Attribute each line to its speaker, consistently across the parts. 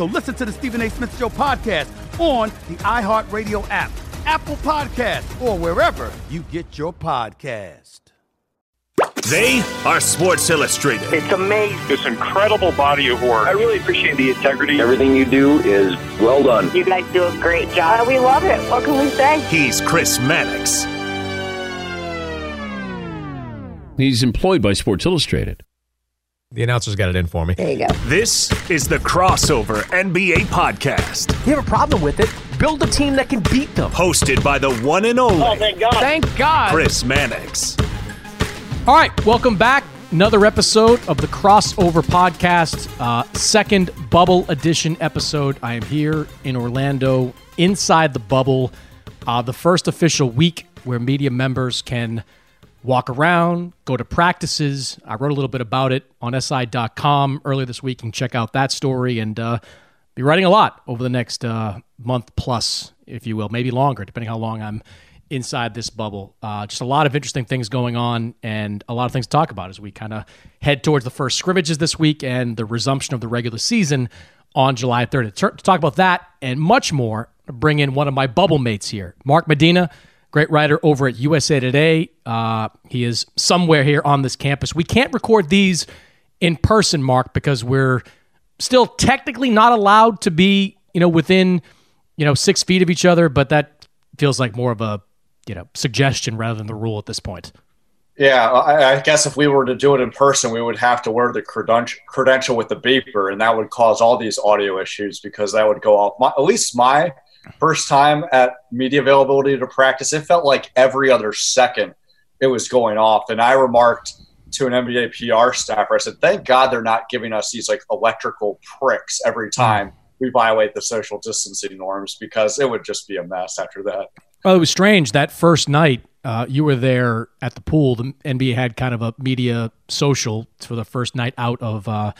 Speaker 1: So listen to the Stephen A. Smith Show podcast on the iHeartRadio app, Apple Podcast, or wherever you get your podcast.
Speaker 2: They are Sports Illustrated.
Speaker 3: It's amazing.
Speaker 4: This incredible body of work.
Speaker 3: I really appreciate the integrity.
Speaker 5: Everything you do is well done.
Speaker 6: You guys do a great job. We love it. What can we say?
Speaker 2: He's Chris Mannix.
Speaker 7: He's employed by Sports Illustrated.
Speaker 8: The announcers got it in for me.
Speaker 6: There you go.
Speaker 2: This is the Crossover NBA Podcast.
Speaker 9: You have a problem with it? Build a team that can beat them.
Speaker 2: Hosted by the one and only.
Speaker 6: Oh, thank God.
Speaker 9: Thank God.
Speaker 2: Chris Mannix.
Speaker 8: All right, welcome back. Another episode of the Crossover Podcast, uh, second bubble edition episode. I am here in Orlando, inside the bubble, uh, the first official week where media members can walk around, go to practices. I wrote a little bit about it on SI.com earlier this week. Can check out that story and uh, be writing a lot over the next uh, month plus, if you will, maybe longer, depending how long I'm inside this bubble. Uh, just a lot of interesting things going on and a lot of things to talk about as we kind of head towards the first scrimmages this week and the resumption of the regular season on July 3rd. To, to talk about that and much more, bring in one of my bubble mates here, Mark Medina, great writer over at USA Today. Uh, he is somewhere here on this campus. We can't record these in person, Mark, because we're still technically not allowed to be, you know, within, you know, six feet of each other, but that feels like more of a you know suggestion rather than the rule at this point.
Speaker 10: Yeah, I, guess if we were to do it in person, we would have to wear the credential, credential with the beeper, and that would cause all these audio issues because that would go off. My, at least my first time at media availability to practice, it felt like every other second it was going off. And I remarked to an NBA PR staffer, I said, "Thank God they're not giving us these like electrical pricks every time we violate the social distancing norms because it would just be a mess after that."
Speaker 8: Well, it was strange that first night. Uh, you were there at the pool. The NBA had kind of a media social for the first night out of uh,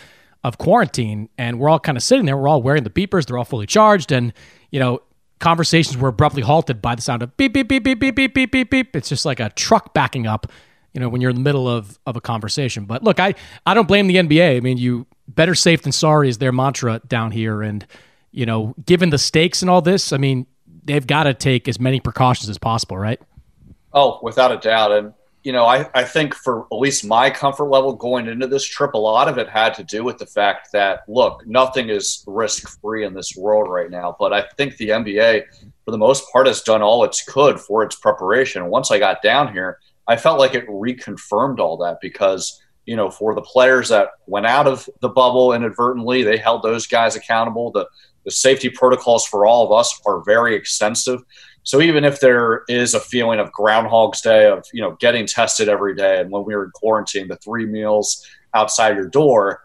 Speaker 8: of quarantine, and we're all kind of sitting there. We're all wearing the beepers. They're all fully charged, and you know, conversations were abruptly halted by the sound of beep beep beep beep beep beep beep beep beep. It's just like a truck backing up. You know, when you're in the middle of of a conversation. But look, I I don't blame the NBA. I mean, you better safe than sorry is their mantra down here, and you know, given the stakes and all this, I mean, they've got to take as many precautions as possible, right?
Speaker 10: Oh, without a doubt. And, you know, I, I think for at least my comfort level going into this trip, a lot of it had to do with the fact that, look, nothing is risk free in this world right now. But I think the NBA, for the most part, has done all it could for its preparation. Once I got down here, I felt like it reconfirmed all that because, you know, for the players that went out of the bubble inadvertently, they held those guys accountable. The, the safety protocols for all of us are very extensive. So even if there is a feeling of Groundhog's Day of you know getting tested every day, and when we were in quarantine, the three meals outside your door,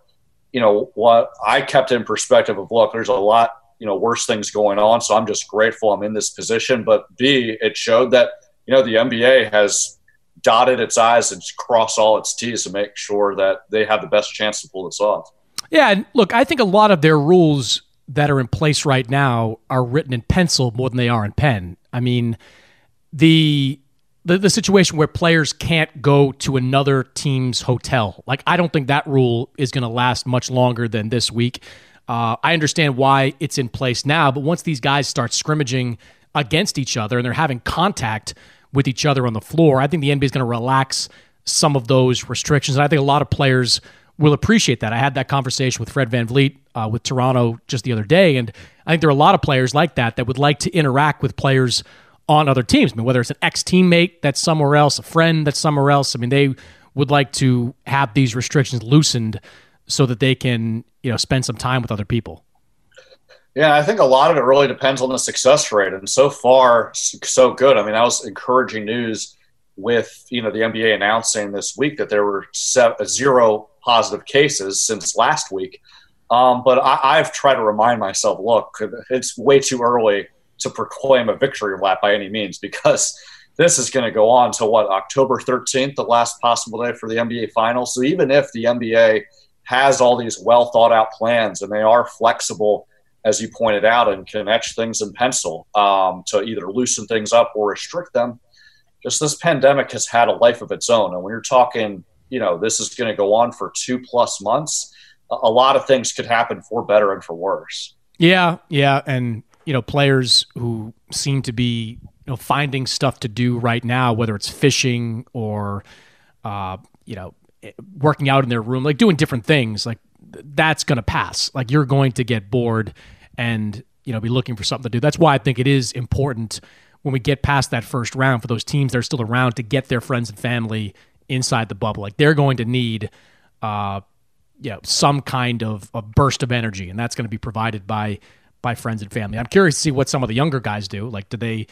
Speaker 10: you know what I kept in perspective of look, there's a lot you know worse things going on, so I'm just grateful I'm in this position. But B, it showed that you know the NBA has dotted its I's and crossed all its T's to make sure that they have the best chance to pull this off.
Speaker 8: Yeah, and look, I think a lot of their rules that are in place right now are written in pencil more than they are in pen. I mean, the the, the situation where players can't go to another team's hotel. Like, I don't think that rule is going to last much longer than this week. Uh, I understand why it's in place now, but once these guys start scrimmaging against each other and they're having contact with each other on the floor, I think the NBA is going to relax some of those restrictions. And I think a lot of players will appreciate that. I had that conversation with Fred VanVleet uh, with Toronto just the other day, and I think there are a lot of players like that that would like to interact with players on other teams. I mean, whether it's an ex teammate that's somewhere else, a friend that's somewhere else. I mean, they would like to have these restrictions loosened so that they can, you know, spend some time with other people.
Speaker 10: Yeah, I think a lot of it really depends on the success rate, and so far, so good. I mean, that was encouraging news with you know the NBA announcing this week that there were zero positive cases since last week. Um, but I, have tried to remind myself, look, it's way too early to proclaim a victory lap by any means because this is going to go on to what October 13th, the last possible day for the NBA Finals. So even if the NBA has all these well thought out plans and they are flexible, as you pointed out, and can etch things in pencil um, to either loosen things up or restrict them, just this pandemic has had a life of its own. And when you're talking, you know, this is going to go on for two plus months, a lot of things could happen for better and for worse.
Speaker 8: Yeah, yeah, and you know, players who seem to be you know finding stuff to do right now, whether it's fishing or uh, you know working out in their room, like doing different things, like that's going to pass. Like you're going to get bored and you know be looking for something to do. That's why I think it is important when we get past that first round for those teams that are still around to get their friends and family inside the bubble. Like they're going to need, uh, you know, some kind of a burst of energy, and that's going to be provided by by friends and family. I'm curious to see what some of the younger guys do. Like, do they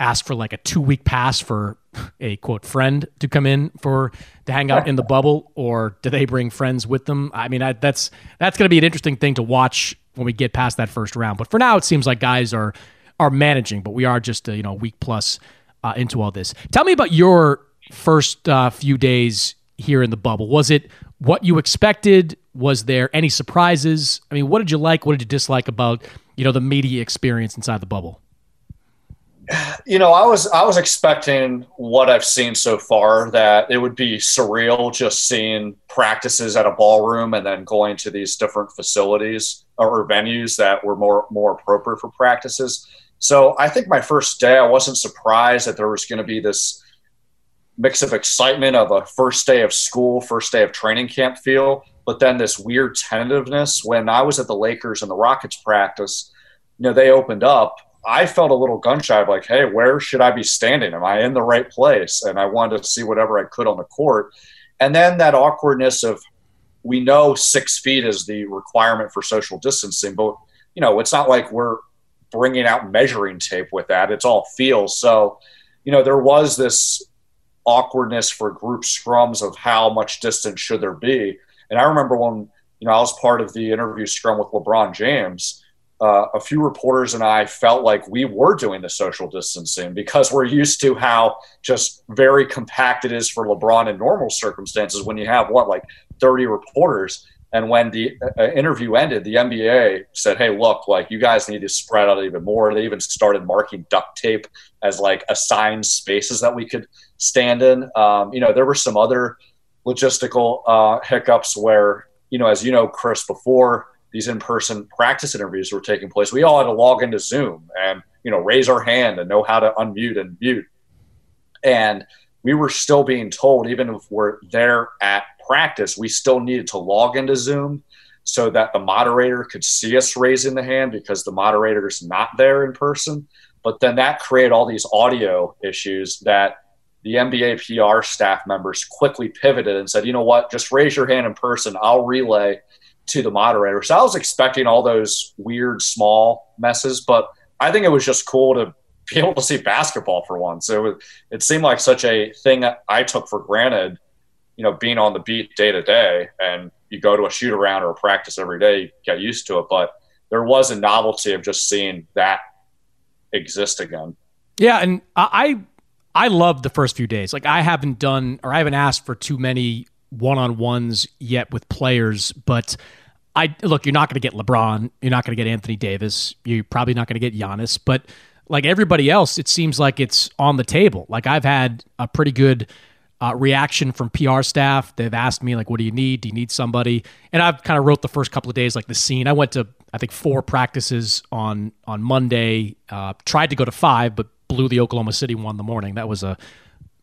Speaker 8: ask for like a two week pass for a quote friend to come in for to hang out in the bubble, or do they bring friends with them? I mean, I, that's that's going to be an interesting thing to watch when we get past that first round. But for now, it seems like guys are are managing, but we are just uh, you know a week plus uh, into all this. Tell me about your first uh, few days here in the bubble. Was it what you expected? Was there any surprises? I mean, what did you like? What did you dislike about you know the media experience inside the bubble?
Speaker 10: You know, I was I was expecting what I've seen so far that it would be surreal just seeing practices at a ballroom and then going to these different facilities or venues that were more more appropriate for practices. So I think my first day, I wasn't surprised that there was going to be this mix of excitement of a first day of school, first day of training camp feel, but then this weird tentativeness. When I was at the Lakers and the Rockets practice, you know, they opened up. I felt a little gun shy like, hey, where should I be standing? Am I in the right place? And I wanted to see whatever I could on the court. And then that awkwardness of we know six feet is the requirement for social distancing, but you know, it's not like we're bringing out measuring tape with that. It's all feel. So, you know, there was this awkwardness for group scrums of how much distance should there be. And I remember when, you know, I was part of the interview scrum with LeBron James. Uh, a few reporters and I felt like we were doing the social distancing because we're used to how just very compact it is for LeBron in normal circumstances when you have what, like 30 reporters. And when the uh, interview ended, the NBA said, "Hey, look, like you guys need to spread out even more." They even started marking duct tape as like assigned spaces that we could stand in. Um, you know, there were some other logistical uh, hiccups where, you know, as you know, Chris, before these in-person practice interviews were taking place, we all had to log into Zoom and you know raise our hand and know how to unmute and mute. And we were still being told, even if we're there at practice, we still needed to log into Zoom so that the moderator could see us raising the hand because the moderator is not there in person. But then that created all these audio issues that the NBA PR staff members quickly pivoted and said, you know what, just raise your hand in person. I'll relay to the moderator. So I was expecting all those weird small messes, but I think it was just cool to be able to see basketball for once. It was, it seemed like such a thing I took for granted, you know, being on the beat day to day and you go to a shoot around or a practice every day, you get used to it. But there was a novelty of just seeing that exist again.
Speaker 8: Yeah, and I I loved the first few days. Like I haven't done or I haven't asked for too many one-on-ones yet with players, but I look, you're not going to get LeBron, you're not going to get Anthony Davis, you're probably not going to get Giannis, but like everybody else, it seems like it's on the table. Like I've had a pretty good uh, reaction from PR staff. They've asked me like, "What do you need? Do you need somebody?" And I've kind of wrote the first couple of days like the scene. I went to I think four practices on on Monday. Uh, tried to go to five, but blew the Oklahoma City one in the morning. That was a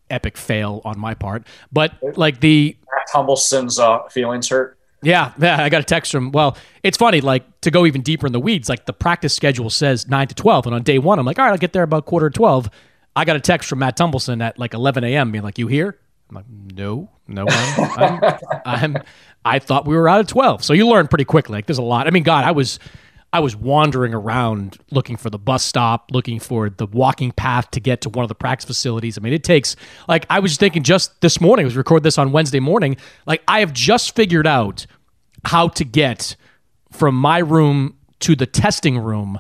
Speaker 8: epic fail on my part. But like the
Speaker 10: Tumbleson's uh, feelings hurt.
Speaker 8: Yeah, yeah, I got a text from. Well, it's funny. Like to go even deeper in the weeds. Like the practice schedule says nine to twelve, and on day one, I'm like, all right, I'll get there about quarter to twelve. I got a text from Matt Tumbleson at like 11 a.m. being like, "You here?" I'm like, "No, no, I'm, I'm, I'm, I thought we were out at 12." So you learn pretty quickly. Like there's a lot. I mean, God, I was I was wandering around looking for the bus stop, looking for the walking path to get to one of the practice facilities. I mean, it takes like I was thinking just this morning. I was record this on Wednesday morning. Like I have just figured out how to get from my room to the testing room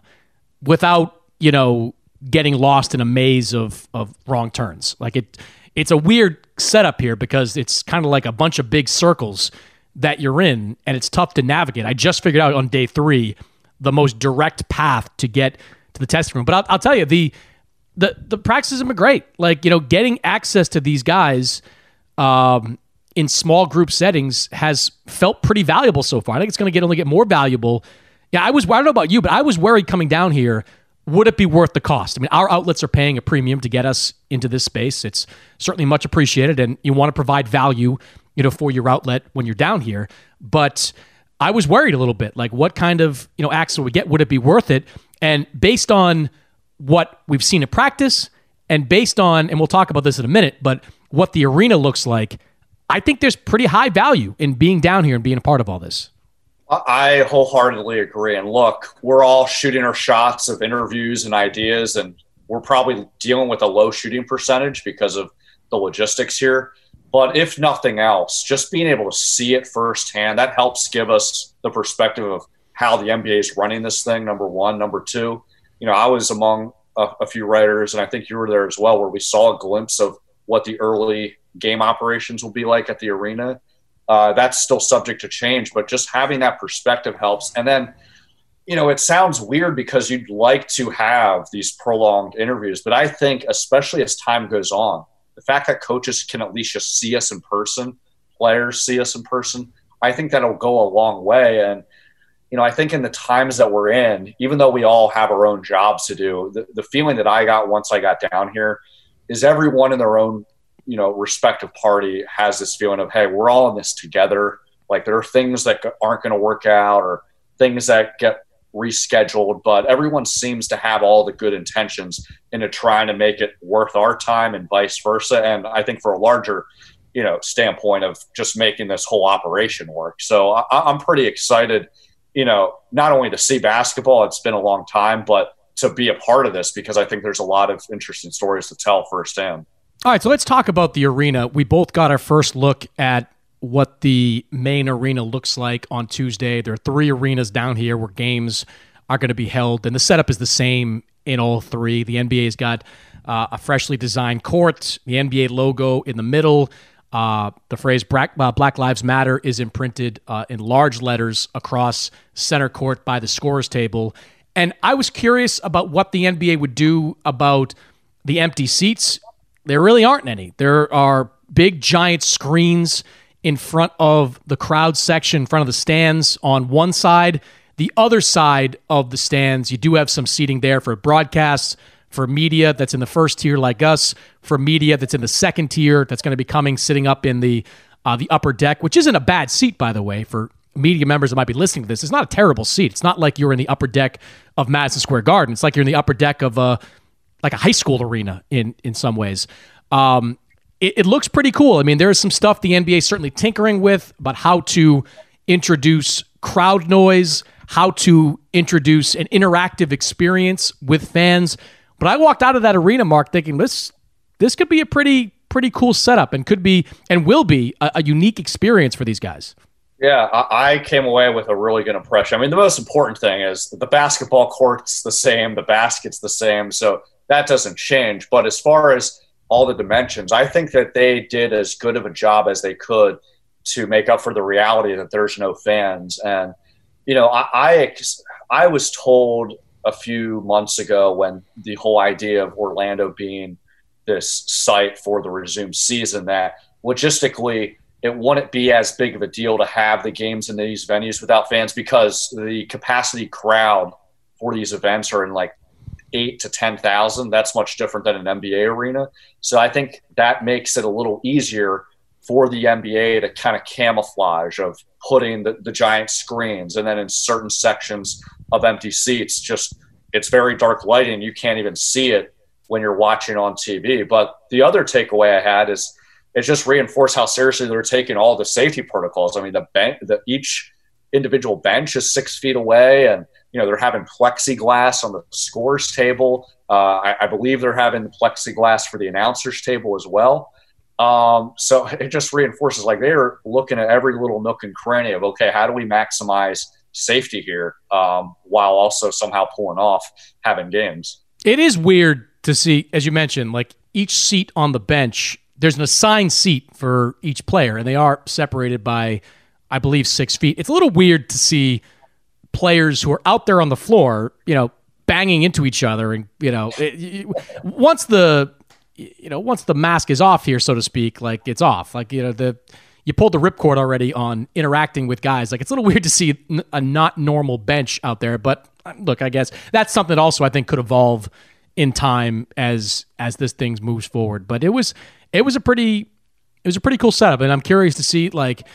Speaker 8: without you know getting lost in a maze of of wrong turns. Like it, it's a weird setup here because it's kind of like a bunch of big circles that you're in, and it's tough to navigate. I just figured out on day three the most direct path to get to the testing room. But I'll, I'll tell you the the the practices have been great. Like you know, getting access to these guys um, in small group settings has felt pretty valuable so far. I think it's going to get only get more valuable. Yeah, I was I don't know about you, but I was worried coming down here. Would it be worth the cost? I mean, our outlets are paying a premium to get us into this space. It's certainly much appreciated, and you want to provide value, you know, for your outlet when you're down here. But I was worried a little bit. Like, what kind of you know would we get? Would it be worth it? And based on what we've seen in practice, and based on, and we'll talk about this in a minute, but what the arena looks like, I think there's pretty high value in being down here and being a part of all this.
Speaker 10: I wholeheartedly agree. And look, we're all shooting our shots of interviews and ideas, and we're probably dealing with a low shooting percentage because of the logistics here. But if nothing else, just being able to see it firsthand, that helps give us the perspective of how the NBA is running this thing, number one. Number two, you know, I was among a, a few writers, and I think you were there as well, where we saw a glimpse of what the early game operations will be like at the arena. Uh, that's still subject to change, but just having that perspective helps. And then, you know, it sounds weird because you'd like to have these prolonged interviews, but I think, especially as time goes on, the fact that coaches can at least just see us in person, players see us in person, I think that'll go a long way. And, you know, I think in the times that we're in, even though we all have our own jobs to do, the, the feeling that I got once I got down here is everyone in their own, you know, respective party has this feeling of, hey, we're all in this together. Like there are things that aren't going to work out or things that get rescheduled, but everyone seems to have all the good intentions into trying to make it worth our time and vice versa. And I think for a larger, you know, standpoint of just making this whole operation work. So I, am pretty excited, you know, not only to see basketball, it's been a long time, but to be a part of this because I think there's a lot of interesting stories to tell firsthand.
Speaker 8: All right, so let's talk about the arena. We both got our first look at what the main arena looks like on Tuesday. There are three arenas down here where games are going to be held, and the setup is the same in all three. The NBA's got uh, a freshly designed court, the NBA logo in the middle. Uh, the phrase Black, uh, Black, Lives Matter is imprinted uh, in large letters across center court by the scorers table. And I was curious about what the NBA would do about the empty seats. There really aren't any. There are big, giant screens in front of the crowd section, in front of the stands on one side. The other side of the stands, you do have some seating there for broadcasts, for media that's in the first tier like us, for media that's in the second tier that's going to be coming sitting up in the uh, the upper deck, which isn't a bad seat by the way for media members that might be listening to this. It's not a terrible seat. It's not like you're in the upper deck of Madison Square Garden. It's like you're in the upper deck of a like a high school arena in in some ways. Um, it, it looks pretty cool. I mean, there is some stuff the NBA is certainly tinkering with about how to introduce crowd noise, how to introduce an interactive experience with fans. But I walked out of that arena, Mark, thinking this this could be a pretty pretty cool setup and could be and will be a, a unique experience for these guys.
Speaker 10: Yeah, I, came away with a really good impression. I mean, the most important thing is the basketball court's the same, the basket's the same, so that doesn't change. But as far as all the dimensions, I think that they did as good of a job as they could to make up for the reality that there's no fans. And you know, I I, I was told a few months ago when the whole idea of Orlando being this site for the resumed season that logistically it wouldn't be as big of a deal to have the games in these venues without fans because the capacity crowd for these events are in like eight to ten thousand. That's much different than an NBA arena. So I think that makes it a little easier for the NBA to kind of camouflage of putting the, the giant screens and then in certain sections of empty seats, just it's very dark lighting. You can't even see it when you're watching on TV. But the other takeaway I had is it just reinforced how seriously they're taking all the safety protocols. I mean, the bench, the, each individual bench is six feet away, and you know they're having plexiglass on the scores table. Uh, I, I, believe they're having plexiglass for the announcers table as well. Um, so it just reinforces like they're looking at every little nook and cranny of okay, how do we maximize safety here um, while also somehow pulling off having games.
Speaker 8: It is weird to see, as you mentioned, like each seat on the bench, there's an assigned seat for each player, and they are separated by, I believe, six feet. It's a little weird to see players who are out there on the floor, you know, banging into each other, and you know, it, once the you know once the mask is off here, so to speak, like it's off. Like you know the you pulled the ripcord already on interacting with guys. Like it's a little weird to see a not normal bench out there, but um, look, I guess that's something that also I think could evolve in time as as this thing moves forward. But it was it was a pretty it was a pretty cool setup, and I'm curious to see like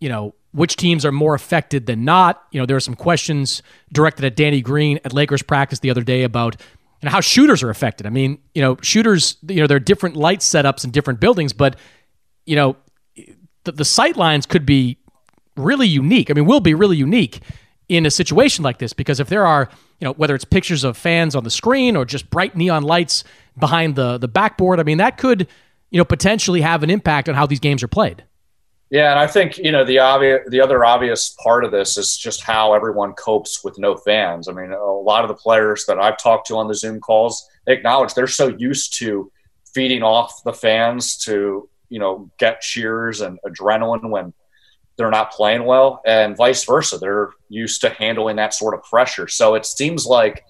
Speaker 8: you know which teams are more affected than not. You know, there are some questions directed at Danny Green at Lakers practice the other day about and how shooters are affected. I mean, you know, shooters, you know, there are different light setups in different buildings, but you know, the, the sight lines could be really unique. I mean, will be really unique in a situation like this because if there are, you know, whether it's pictures of fans on the screen or just bright neon lights behind the the backboard, I mean, that could, you know, potentially have an impact on how these games are played.
Speaker 10: Yeah, and I think you know the obvious, the other obvious part of this is just how everyone copes with no fans. I mean, a lot of the players that I've talked to on the Zoom calls they acknowledge they're so used to feeding off the fans to you know get cheers and adrenaline when they're not playing well, and vice versa. They're used to handling that sort of pressure. So it seems like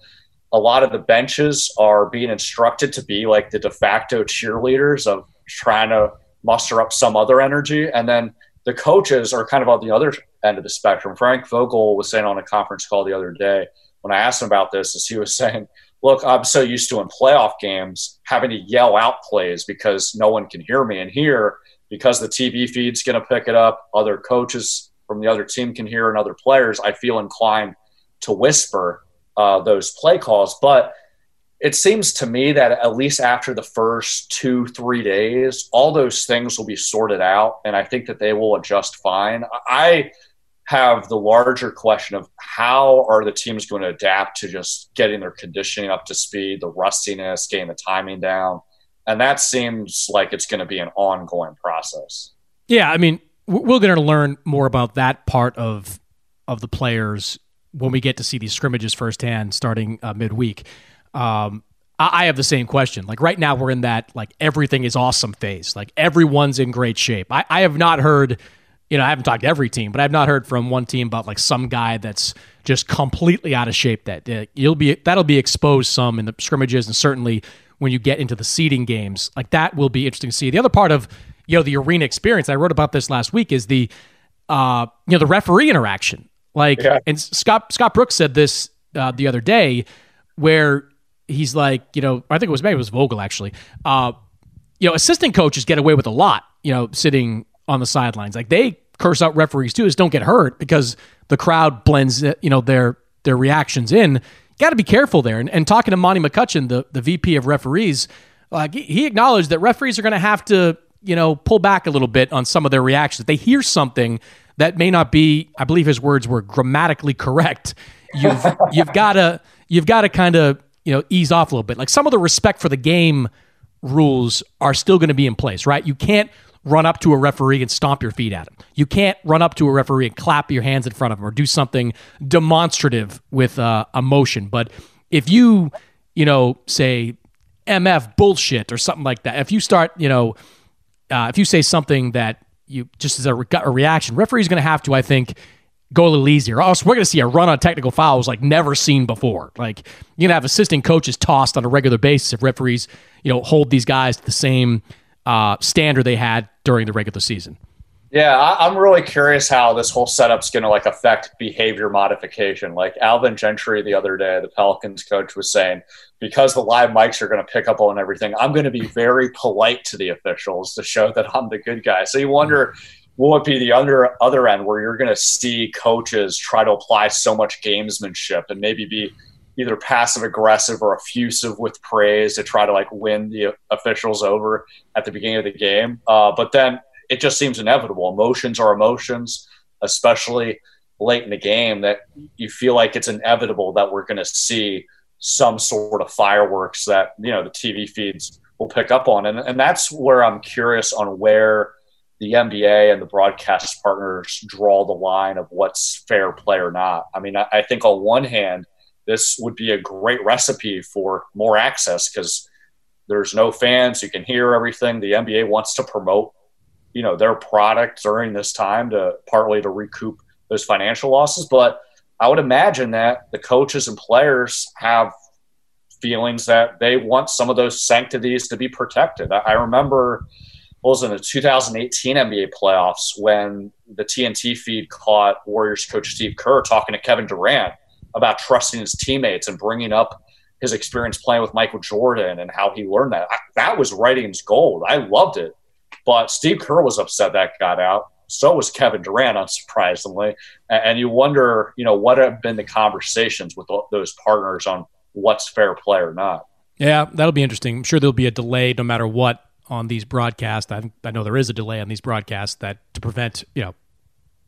Speaker 10: a lot of the benches are being instructed to be like the de facto cheerleaders of trying to muster up some other energy, and then the coaches are kind of on the other end of the spectrum. Frank Vogel was saying on a conference call the other day when I asked him about this, is he was saying, look, I'm so used to in playoff games having to yell out plays because no one can hear me. And here, because the TV feed's going to pick it up, other coaches from the other team can hear, and other players, I feel inclined to whisper uh, those play calls. But it seems to me that at least after the first two, three days, all those things will be sorted out. And I think that they will adjust fine. I have the larger question of how are the teams going to adapt to just getting their conditioning up to speed, the rustiness, getting the timing down. And that seems like it's going to be an ongoing process.
Speaker 8: Yeah, I mean, we're going to learn more about that part of of the players when we get to see these scrimmages firsthand starting uh, midweek. Um, I have the same question. Like right now, we're in that like everything is awesome phase. Like everyone's in great shape. I, I have not heard you know, I haven't talked to every team, but I've not heard from one team about like some guy that's just completely out of shape. That uh, you'll be that'll be exposed some in the scrimmages, and certainly when you get into the seeding games, like that will be interesting to see. The other part of you know the arena experience, I wrote about this last week, is the uh, you know the referee interaction. Like, yeah. and Scott Scott Brooks said this uh, the other day, where he's like, you know, I think it was maybe it was Vogel actually. Uh, you know, assistant coaches get away with a lot. You know, sitting on the sidelines, like they curse out referees too is don't get hurt because the crowd blends you know their their reactions in got to be careful there. And, and, talking to Monty McCutchen, the, the VP of referees, like he acknowledged that referees are going to have to, you know, pull back a little bit on some of their reactions. They hear something that may not be, I believe his words were grammatically correct. You've you've got to you've got to kind of you know ease off a little bit. Like some of the respect for the game rules are still going to be in place, right? You can't run up to a referee and stomp your feet at him. You can't run up to a referee and clap your hands in front of him or do something demonstrative with uh, emotion. But if you, you know, say MF bullshit or something like that, if you start, you know, uh, if you say something that you just as a, re- a reaction, referee's going to have to, I think, go a little easier. Also, we're going to see a run on technical fouls like never seen before. Like you're going to have assistant coaches tossed on a regular basis if referees, you know, hold these guys to the same uh, standard they had during the regular season.
Speaker 10: Yeah, I, am really curious how this whole setup's going to like affect behavior modification. Like Alvin Gentry the other day, the Pelicans coach was saying, because the live mics are going to pick up on everything, I'm going to be very polite to the officials to show that I'm the good guy. So you wonder, will it be the other other end where you're going to see coaches try to apply so much gamesmanship and maybe be either passive aggressive or effusive with praise to try to like win the officials over at the beginning of the game. Uh, but then it just seems inevitable. Emotions are emotions, especially late in the game, that you feel like it's inevitable that we're going to see some sort of fireworks that, you know, the TV feeds will pick up on. And, and that's where I'm curious on where the NBA and the broadcast partners draw the line of what's fair play or not. I mean, I, I think on one hand, this would be a great recipe for more access because there's no fans. You can hear everything. The NBA wants to promote you know their product during this time to partly to recoup those financial losses but i would imagine that the coaches and players have feelings that they want some of those sanctities to be protected i, I remember was in the 2018 nba playoffs when the tnt feed caught warriors coach steve kerr talking to kevin durant about trusting his teammates and bringing up his experience playing with michael jordan and how he learned that I, that was writing's gold i loved it but Steve Kerr was upset that got out. So was Kevin Durant, unsurprisingly. And you wonder, you know, what have been the conversations with those partners on what's fair play or not.
Speaker 8: Yeah, that'll be interesting. I'm sure there'll be a delay no matter what on these broadcasts. I, I know there is a delay on these broadcasts that to prevent, you know,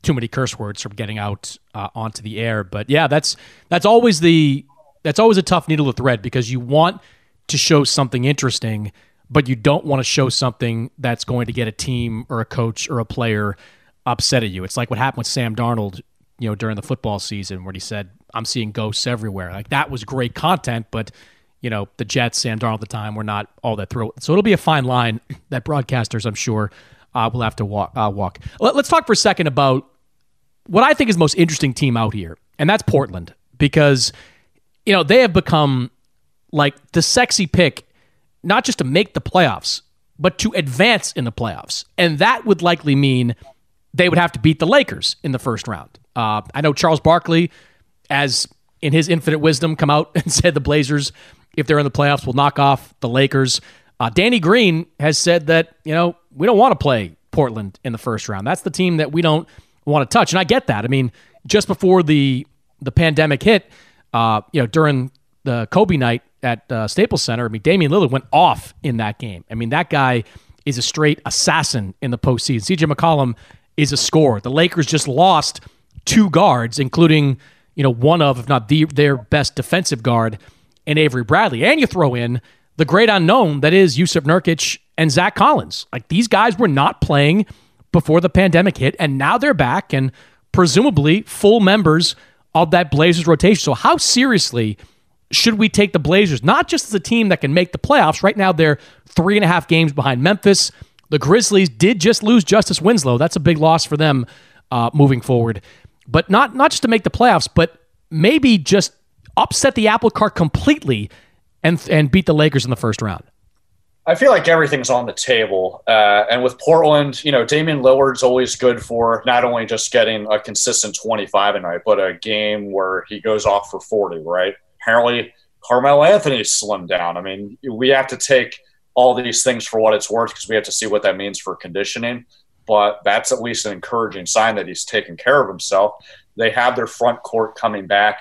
Speaker 8: too many curse words from getting out uh, onto the air. But yeah, that's that's always the that's always a tough needle to thread because you want to show something interesting but you don't want to show something that's going to get a team or a coach or a player upset at you. It's like what happened with Sam Darnold, you know, during the football season where he said, I'm seeing ghosts everywhere. Like that was great content, but you know, the Jets, Sam Darnold at the time were not all that thrilled. So it'll be a fine line that broadcasters, I'm sure, uh, will have to walk. Uh, walk. Let, let's talk for a second about what I think is most interesting team out here, and that's Portland, because you know they have become like the sexy pick not just to make the playoffs, but to advance in the playoffs. And that would likely mean they would have to beat the Lakers in the first round. Uh, I know Charles Barkley, as in his infinite wisdom, come out and said the Blazers, if they're in the playoffs, will knock off the Lakers. Uh, Danny Green has said that, you know, we don't want to play Portland in the first round. That's the team that we don't want to touch. And I get that. I mean, just before the the pandemic hit, uh, you know, during the Kobe night at uh, Staples Center, I mean, Damian Lillard went off in that game. I mean, that guy is a straight assassin in the postseason. CJ McCollum is a scorer. The Lakers just lost two guards, including you know one of, if not the, their best defensive guard, in Avery Bradley. And you throw in the great unknown that is Jusuf Nurkic and Zach Collins. Like these guys were not playing before the pandemic hit, and now they're back and presumably full members of that Blazers rotation. So how seriously? should we take the Blazers, not just as a team that can make the playoffs? Right now, they're three and a half games behind Memphis. The Grizzlies did just lose Justice Winslow. That's a big loss for them uh, moving forward. But not not just to make the playoffs, but maybe just upset the apple cart completely and and beat the Lakers in the first round.
Speaker 10: I feel like everything's on the table. Uh, and with Portland, you know, Damian Lillard's always good for not only just getting a consistent 25 a night, but a game where he goes off for 40, right? apparently Carmelo Anthony slimmed down. I mean, we have to take all these things for what it's worth because we have to see what that means for conditioning. But that's at least an encouraging sign that he's taking care of himself. They have their front court coming back.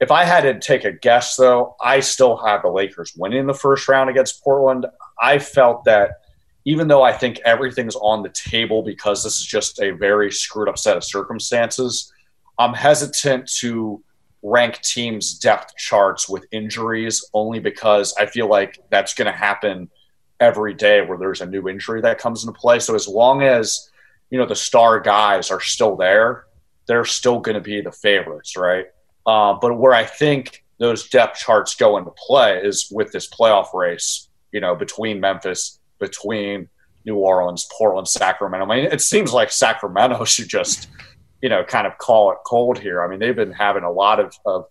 Speaker 10: If I had to take a guess, though, I still have the Lakers winning the first round against Portland. I felt that even though I think everything's on the table because this is just a very screwed up set of circumstances, I'm hesitant to rank teams' depth charts with injuries only because I feel like that's going to happen every day where there's a new injury that comes into play. So as long as you know the star guys are still there, they're still going to be the favorites, right? Uh, but where I think those depth charts go into play is with this playoff race, you know, between Memphis, between New Orleans, Portland, Sacramento. I mean, it seems like Sacramento should just, you know, kind of call it cold here. I mean, they've been having a lot of, of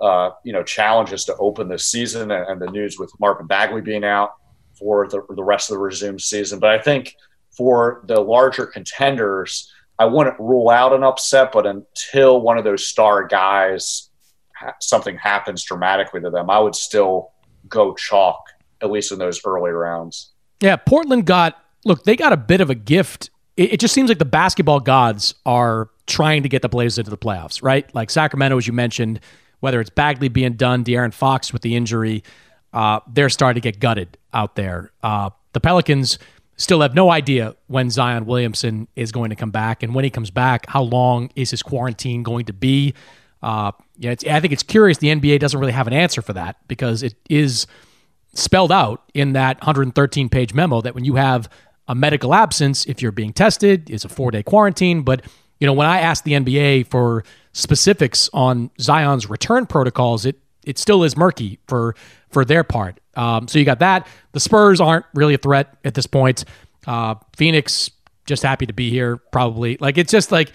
Speaker 10: uh, you know, challenges to open this season, and, and, the news with Marvin Bagley being out for the, the rest of the resumed season. But I think for the larger contenders, I wouldn't rule out an upset, but until one of those star guys, something happens dramatically to them, I would still go chalk, at least in those early rounds.
Speaker 8: Yeah, Portland got, look, they got a bit of a gift. It, it just seems like the basketball gods are trying to get the Blazers into the playoffs, right? Like Sacramento, as you mentioned, whether it's Bagley being done, De'Aaron Fox with the injury, uh, they're starting to get gutted out there. Uh, the Pelicans still have no idea when Zion Williamson is going to come back, and when he comes back, how long is his quarantine going to be? Uh, yeah, I think it's curious. The NBA doesn't really have an answer for that because it is spelled out in that 113 page memo that when you have a medical absence, if you're being tested, it's a four day quarantine. But you know, when I asked the NBA for specifics on Zion's return protocols, it it still is murky for for their part. Um, so you got that. The Spurs aren't really a threat at this point. Uh, Phoenix just happy to be here, probably. Like it's just like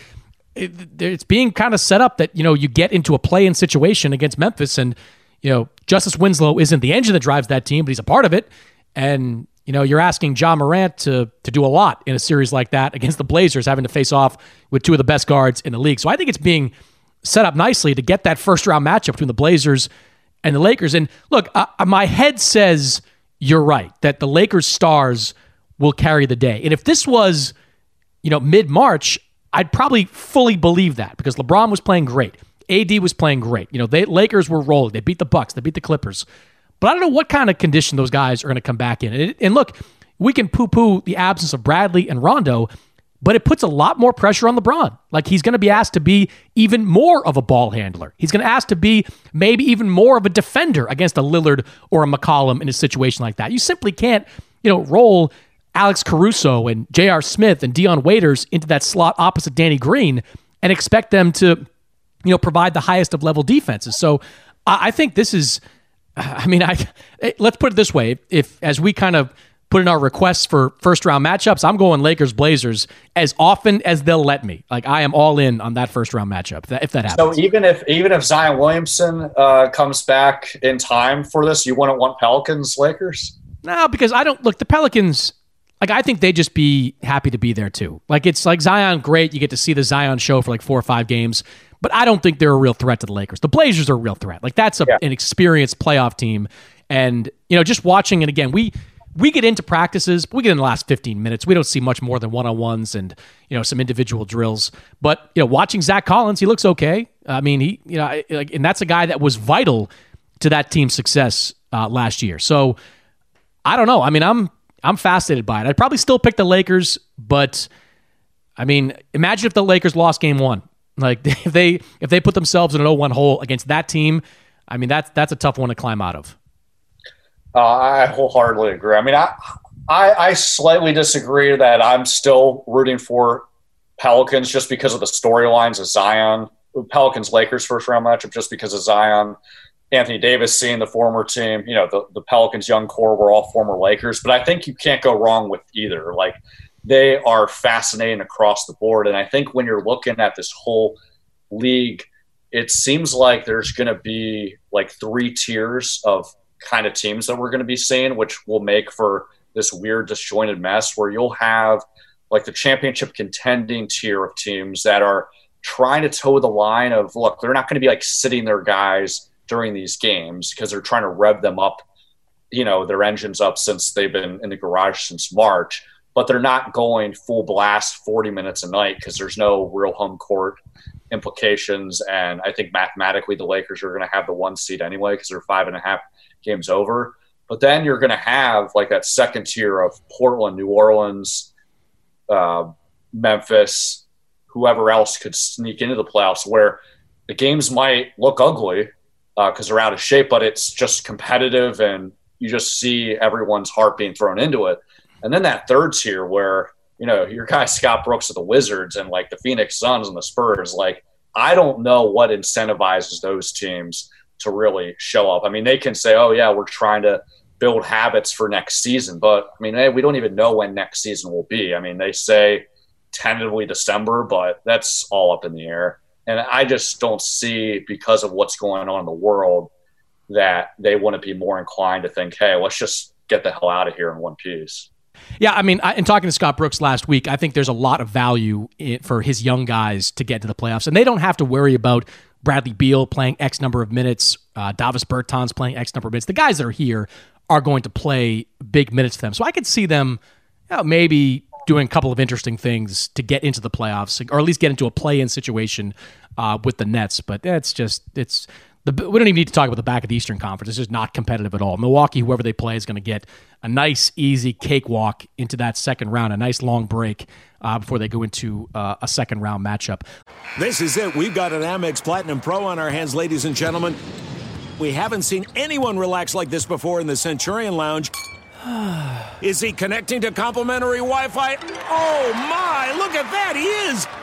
Speaker 8: it, it's being kind of set up that you know you get into a play-in situation against Memphis, and you know Justice Winslow isn't the engine that drives that team, but he's a part of it. And you know you're asking Ja Morant to to do a lot in a series like that against the Blazers, having to face off with two of the best guards in the league. So I think it's being set up nicely to get that first round matchup between the Blazers and the Lakers. And look, uh, my head says you're right that the Lakers stars will carry the day. And if this was, you know, mid March, I'd probably fully believe that because LeBron was playing great. AD was playing great. You know, the Lakers were rolling. They beat the Bucks. They beat the Clippers. But I don't know what kind of condition those guys are going to come back in. And, and look, we can poo-poo the absence of Bradley and Rondo, but it puts a lot more pressure on LeBron. Like he's going to be asked to be even more of a ball handler. He's going to ask to be maybe even more of a defender against a Lillard or a McCollum in a situation like that. You simply can't, you know, roll Alex Caruso and J.R. Smith and Dion Waiters into that slot opposite Danny Green and expect them to, you know, provide the highest of level defenses. So I think this is, I mean, I let's put it this way: if as we kind of put in our requests for first round matchups, I'm going Lakers Blazers as often as they'll let me. Like I am all in on that first round matchup if that, happens.
Speaker 10: So even if even if Zion Williamson uh, comes back in time for this, you wouldn't want Pelicans Lakers?
Speaker 8: No, because I don't look the Pelicans. Like I think they just be happy to be there too. Like it's like Zion, great. You get to see the Zion show for like four or five games, but I don't think they're a real threat to the Lakers. The Blazers are a real threat. Like that's a, yeah. an experienced playoff team, and you know just watching it again, we we get into practices, we get in the last 15 minutes. We don't see much more than one on ones and, you know, some individual drills. But, you know, watching Zach Collins, he looks okay. I mean, he, you know, like, and that's a guy that was vital to that team's success uh, last year. So I don't know. I mean, I'm, I'm fascinated by it. I'd probably still pick the Lakers, but I mean, imagine if the Lakers lost game one. Like if they, if they put themselves in an 0-1 hole against that team, I mean, that's, that's a tough one to climb out of.
Speaker 10: Uh, I wholeheartedly agree. I mean, I, I, I slightly disagree that I'm still rooting for Pelicans just because of the storylines of Zion. Pelicans Lakers first round matchup just because of Zion. Anthony Davis seeing the former team, you know, the, the Pelicans young core were all former Lakers, but I think you can't go wrong with either. Like they are fascinating across the board. And I think when you're looking at this whole league, it seems like there's going to be like three tiers of kind of teams that we're going to be seeing, which will make for this weird disjointed mess where you'll have like the championship contending tier of teams that are trying to toe the line of look, they're not going to be like sitting their guys during these games because they're trying to rev them up, you know, their engines up since they've been in the garage since March, but they're not going full blast 40 minutes a night because there's no real home court implications. And I think mathematically, the Lakers are going to have the one seed anyway because they're five and a half games over. But then you're going to have like that second tier of Portland, New Orleans, uh, Memphis, whoever else could sneak into the playoffs where the games might look ugly because uh, they're out of shape, but it's just competitive and you just see everyone's heart being thrown into it. And then that third tier where, you know, your guy Scott Brooks of the Wizards and like the Phoenix Suns and the Spurs, like, I don't know what incentivizes those teams to really show up. I mean, they can say, oh, yeah, we're trying to build habits for next season, but I mean, hey, we don't even know when next season will be. I mean, they say tentatively December, but that's all up in the air. And I just don't see, because of what's going on in the world, that they wouldn't be more inclined to think, hey, let's just get the hell out of here in one piece.
Speaker 8: Yeah, I mean, I, in talking to Scott Brooks last week, I think there's a lot of value in, for his young guys to get to the playoffs, and they don't have to worry about Bradley Beal playing X number of minutes, uh, Davis Bertans playing X number of minutes. The guys that are here are going to play big minutes to them, so I could see them you know, maybe doing a couple of interesting things to get into the playoffs, or at least get into a play-in situation uh, with the Nets. But that's just it's the, we don't even need to talk about the back of the Eastern Conference. It's just not competitive at all. Milwaukee, whoever they play, is going to get a nice, easy cakewalk into that second round, a nice long break uh, before they go into uh, a second round matchup.
Speaker 3: This is it. We've got an Amex Platinum Pro on our hands, ladies and gentlemen. We haven't seen anyone relax like this before in the Centurion Lounge. Is he connecting to complimentary Wi Fi? Oh my, look at that, he is!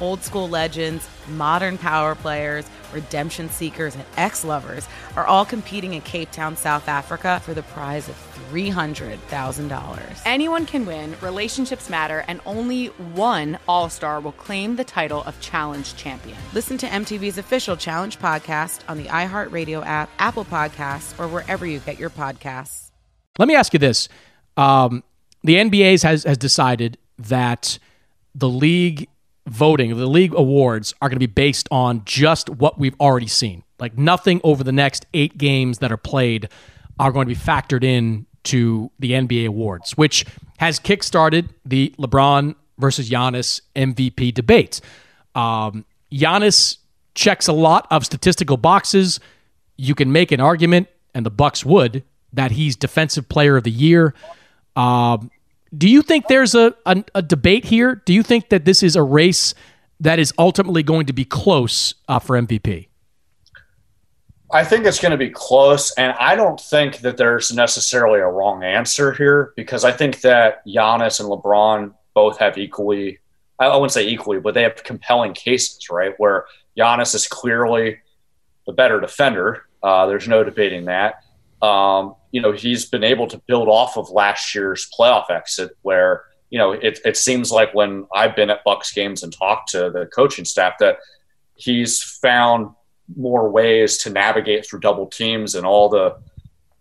Speaker 11: Old school legends, modern power players, redemption seekers, and ex lovers are all competing in Cape Town, South Africa for the prize of $300,000.
Speaker 12: Anyone can win, relationships matter, and only one All Star will claim the title of Challenge Champion.
Speaker 11: Listen to MTV's official Challenge podcast on the iHeartRadio app, Apple Podcasts, or wherever you get your podcasts.
Speaker 8: Let me ask you this. Um, the NBA has, has decided that the league voting, the league awards are going to be based on just what we've already seen. Like nothing over the next eight games that are played are going to be factored in to the NBA awards, which has kickstarted the LeBron versus Giannis MVP debate. Um, Giannis checks a lot of statistical boxes. You can make an argument, and the Bucks would, that he's Defensive Player of the Year. Um, do you think there's a, a, a debate here? Do you think that this is a race that is ultimately going to be close uh, for MVP?
Speaker 10: I think it's going to be close, and I don't think that there's necessarily a wrong answer here because I think that Giannis and LeBron both have equally, I wouldn't say equally, but they have compelling cases, right? Where Giannis is clearly the better defender. Uh, there's no debating that. Um, you know, he's been able to build off of last year's playoff exit where, you know, it, it seems like when I've been at Bucks games and talked to the coaching staff that he's found more ways to navigate through double teams and all the,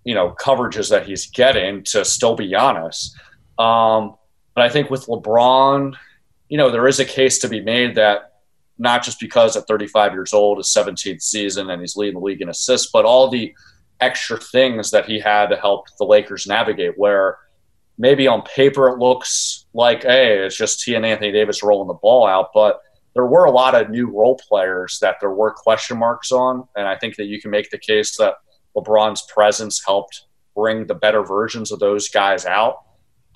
Speaker 10: you know, coverages that he's getting to still be honest. Um, but I think with LeBron, you know, there is a case to be made that not just because at 35 years old, his 17th season, and he's leading the league in assists, but all the extra things that he had to help the Lakers navigate. Where maybe on paper it looks like, hey, it's just he and Anthony Davis rolling the ball out, but there were a lot of new role players that there were question marks on, and I think that you can make the case that LeBron's presence helped bring the better versions of those guys out.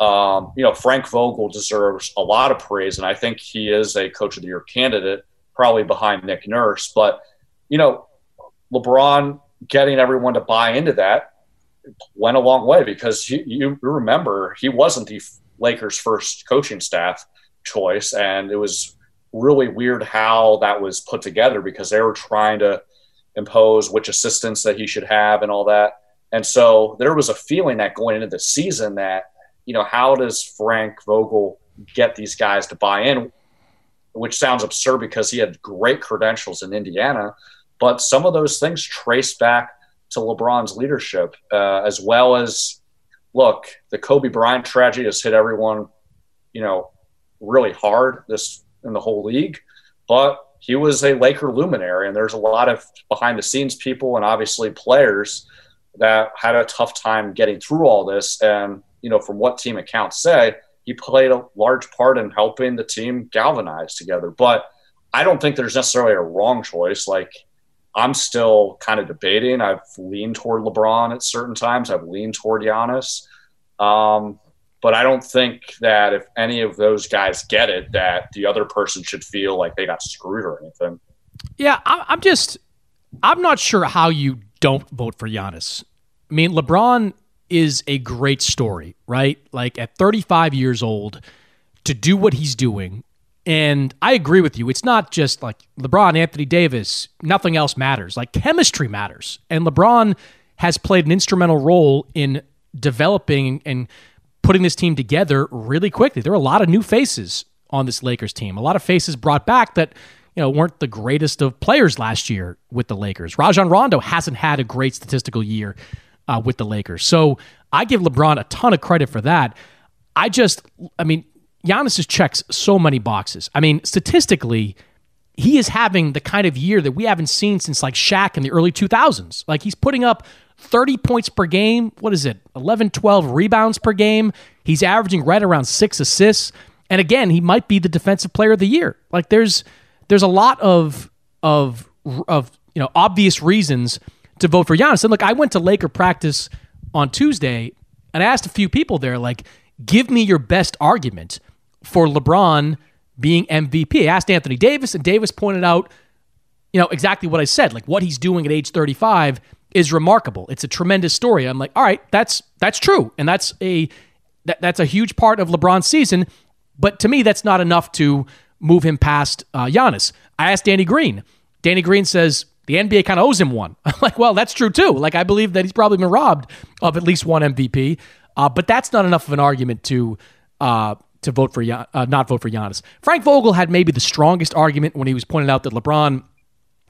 Speaker 10: Um, you know, Frank Vogel deserves a lot of praise, and I think he is a Coach of the Year candidate probably behind Nick Nurse. But, you know, LeBron getting everyone to buy into that went a long way because you, you remember he wasn't the Lakers' first coaching staff choice. And it was really weird how that was put together because they were trying to impose which assistants that he should have and all that. And so there was a feeling that going into the season that, you know, how does Frank Vogel get these guys to buy in? which sounds absurd because he had great credentials in Indiana. But some of those things trace back to LeBron's leadership, uh, as well as look, the Kobe Bryant tragedy has hit everyone, you know, really hard this in the whole league. But he was a Laker luminary, and there's a lot of behind the scenes people and obviously players that had a tough time getting through all this. And you know, from what team accounts say, he played a large part in helping the team galvanize together. But I don't think there's necessarily a wrong choice. Like I'm still kind of debating. I've leaned toward LeBron at certain times. I've leaned toward Giannis. Um, but I don't think that if any of those guys get it, that the other person should feel like they got screwed or anything.
Speaker 8: Yeah, I'm just, I'm not sure how you don't vote for Giannis. I mean, LeBron is a great story, right? Like at 35 years old, to do what he's doing. And I agree with you. It's not just like LeBron, Anthony Davis, nothing else matters. Like chemistry matters. And LeBron has played an instrumental role in developing and putting this team together really quickly. There are a lot of new faces on this Lakers team, a lot of faces brought back that you know weren't the greatest of players last year with the Lakers. Rajon Rondo hasn't had a great statistical year uh, with the Lakers. So I give LeBron a ton of credit for that. I just, I mean, Giannis checks so many boxes. I mean, statistically, he is having the kind of year that we haven't seen since like Shaq in the early 2000s. Like he's putting up 30 points per game. What is it? 11, 12 rebounds per game. He's averaging right around six assists. And again, he might be the defensive player of the year. Like there's there's a lot of of of you know obvious reasons to vote for Giannis. And look, I went to Laker practice on Tuesday and I asked a few people there, like, give me your best argument for LeBron being MVP. I asked Anthony Davis, and Davis pointed out, you know, exactly what I said. Like what he's doing at age 35 is remarkable. It's a tremendous story. I'm like, all right, that's that's true, and that's a that, that's a huge part of LeBron's season. But to me, that's not enough to move him past uh, Giannis. I asked Danny Green. Danny Green says the NBA kind of owes him one. I'm like, well, that's true too. Like, I believe that he's probably been robbed of at least one MVP, uh, but that's not enough of an argument to uh, to vote for uh, not vote for Giannis. Frank Vogel had maybe the strongest argument when he was pointing out that LeBron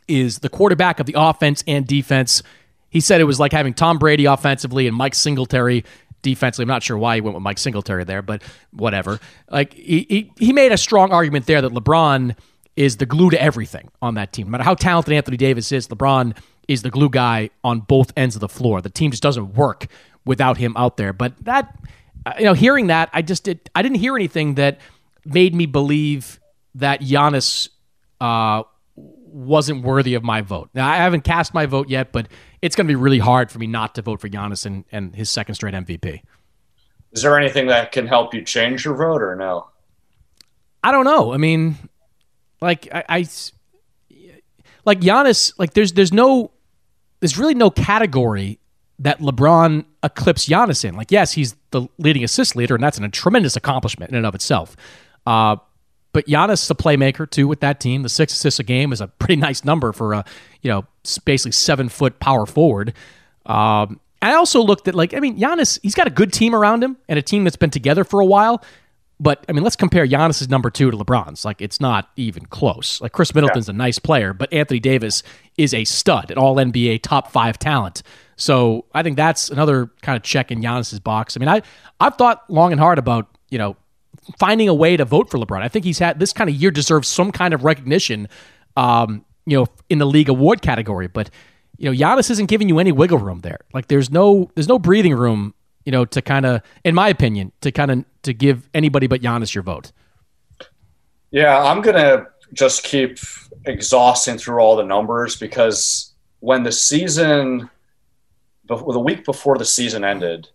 Speaker 8: is the quarterback of the offense and defense. He said it was like having Tom Brady offensively and Mike Singletary defensively. I'm not sure why he went with Mike Singletary there, but whatever. Like he, he, he made a strong argument there that LeBron is the glue to everything on that team. No matter how talented Anthony Davis is, LeBron is the glue guy on both ends of the floor. The team just doesn't work without him out there. But that, you know, hearing that, I just did, I didn't hear anything that made me believe that Giannis uh, wasn't worthy of my vote. Now I haven't cast my vote yet, but it's going to be really hard for me not to vote for Giannis and, and his second straight MVP.
Speaker 10: Is there anything that can help you change your vote or no?
Speaker 8: I don't know. I mean, like I, I like Giannis. Like there's there's no there's really no category that LeBron eclipsed Giannis in. Like yes, he's the leading assist leader, and that's a tremendous accomplishment in and of itself. Uh, but Giannis is a playmaker too with that team. The six assists a game is a pretty nice number for a you know basically seven foot power forward. Um, I also looked at like I mean Giannis, he's got a good team around him and a team that's been together for a while. But I mean, let's compare Giannis's number two to LeBron's. Like it's not even close. Like Khris Middleton's yeah. a nice player, but Anthony Davis is a stud, an All NBA top five talent. So I think that's another kind of check in Giannis's box. I mean, I I've thought long and hard about you know finding a way to vote for LeBron. I think he's had this kind of year deserves some kind of recognition, um, you know, in the league award category. But you know, Giannis isn't giving you any wiggle room there. Like there's no there's no breathing room you know, to kind of, in my opinion, to kind of to give anybody but Giannis your vote?
Speaker 10: Yeah, I'm gonna just keep exhausting through all the numbers because when the season, the week before the season ended,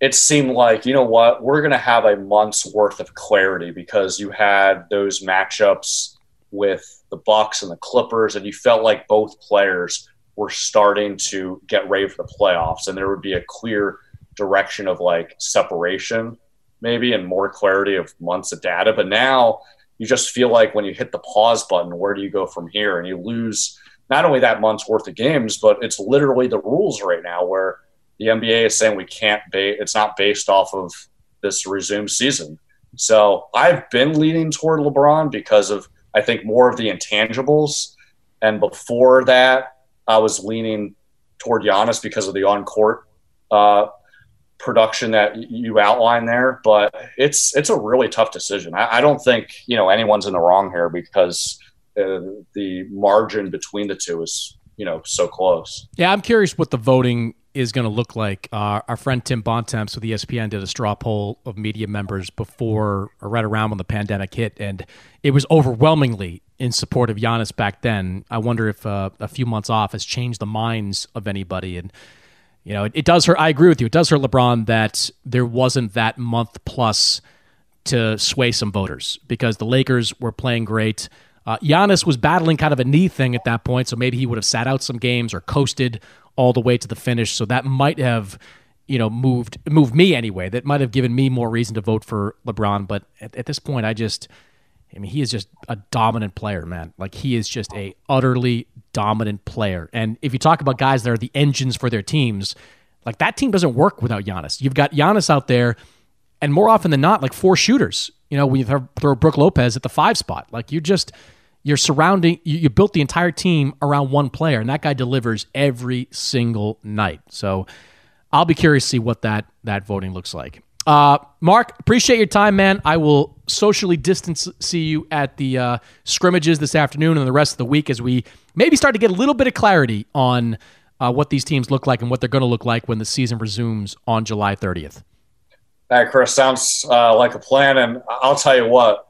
Speaker 10: it seemed like you know what we're to have a month's worth of clarity because you had those matchups with the bucks and the clippers and you felt like both players were starting to get ready for the playoffs and there would be a clear direction of like separation maybe and more clarity of months of data. But now you just feel like when you hit the pause button where do you go from here? And you lose not only that month's worth of games but it's literally the rules right now where the nba is saying we can't ba- it's not based off of this resumed season. So i've been leaning toward lebron because of i think more of the intangibles. And before that i was leaning toward Giannis because of the on-court uh, production that you outline there, but it's it's a really tough decision. I, I don't think you know anyone's in the wrong here because uh, the margin between the two is you know so close.
Speaker 8: Yeah, I'm curious what the voting is going to look like. Uh, our friend Tim Bontemps with ESPN did a straw poll of media members before or right around when the pandemic hit, and it was overwhelmingly in support of Giannis back then. I wonder if uh, a few months off has changed the minds of anybody and you know, it, it, does hurt. I agree with you. It does hurt LeBron that there wasn't that month plus to sway some voters because the Lakers were playing great. Uh, Giannis was battling kind of a knee thing at that point, so maybe he would have sat out some games or coasted all the way to the finish. So that might have, you know, moved moved me anyway. That might have given me more reason to vote for LeBron. But at, at this point, I just I mean, he is just a dominant player, man. Like he is just a utterly dominant player. And if you talk about guys that are the engines for their teams, like that team doesn't work without Giannis. You've got Giannis out there, and more often than not, like four shooters. You know, when you throw Brook Lopez at the five spot, like you just you're surrounding you, you built the entire team around one player, and that guy delivers every single night. So I'll be curious to see what that that voting looks like. Uh, Mark, appreciate your time, man. I will socially distance see you at the uh, scrimmages this afternoon and the rest of the week as we maybe start to get a little bit of clarity on uh, what these teams look like and what they're going to look like when the season resumes on July 30th.
Speaker 10: Hey, Chris, sounds uh, like a plan. And I'll tell you what,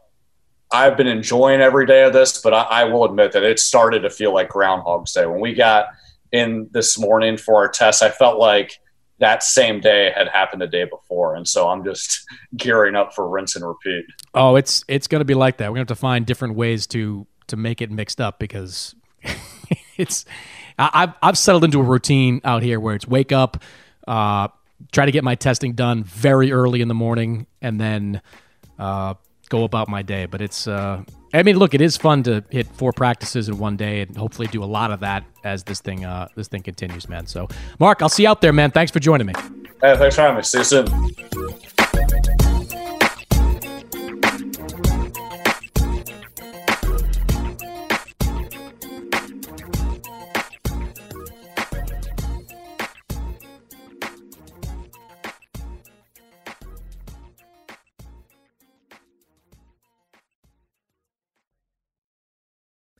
Speaker 10: I've been enjoying every day of this, but I, I will admit that it started to feel like Groundhog's Day. When we got in this morning for our test, I felt like that same day had happened the day before. And so i'm just gearing up for rinse and repeat.
Speaker 8: Oh it's it's going to be like that. We're going to have to find different ways to to make it mixed up because it's i've i've settled into a routine out here where it's wake up uh try to get my testing done very early in the morning and then uh go about my day. But it's uh I mean, look, it is fun to hit four practices in one day, and hopefully do a lot of that as this thing uh, this thing continues, man. So, Mark, I'll see you out there, man. Thanks for joining me.
Speaker 10: Hey, thanks for having me. See you soon.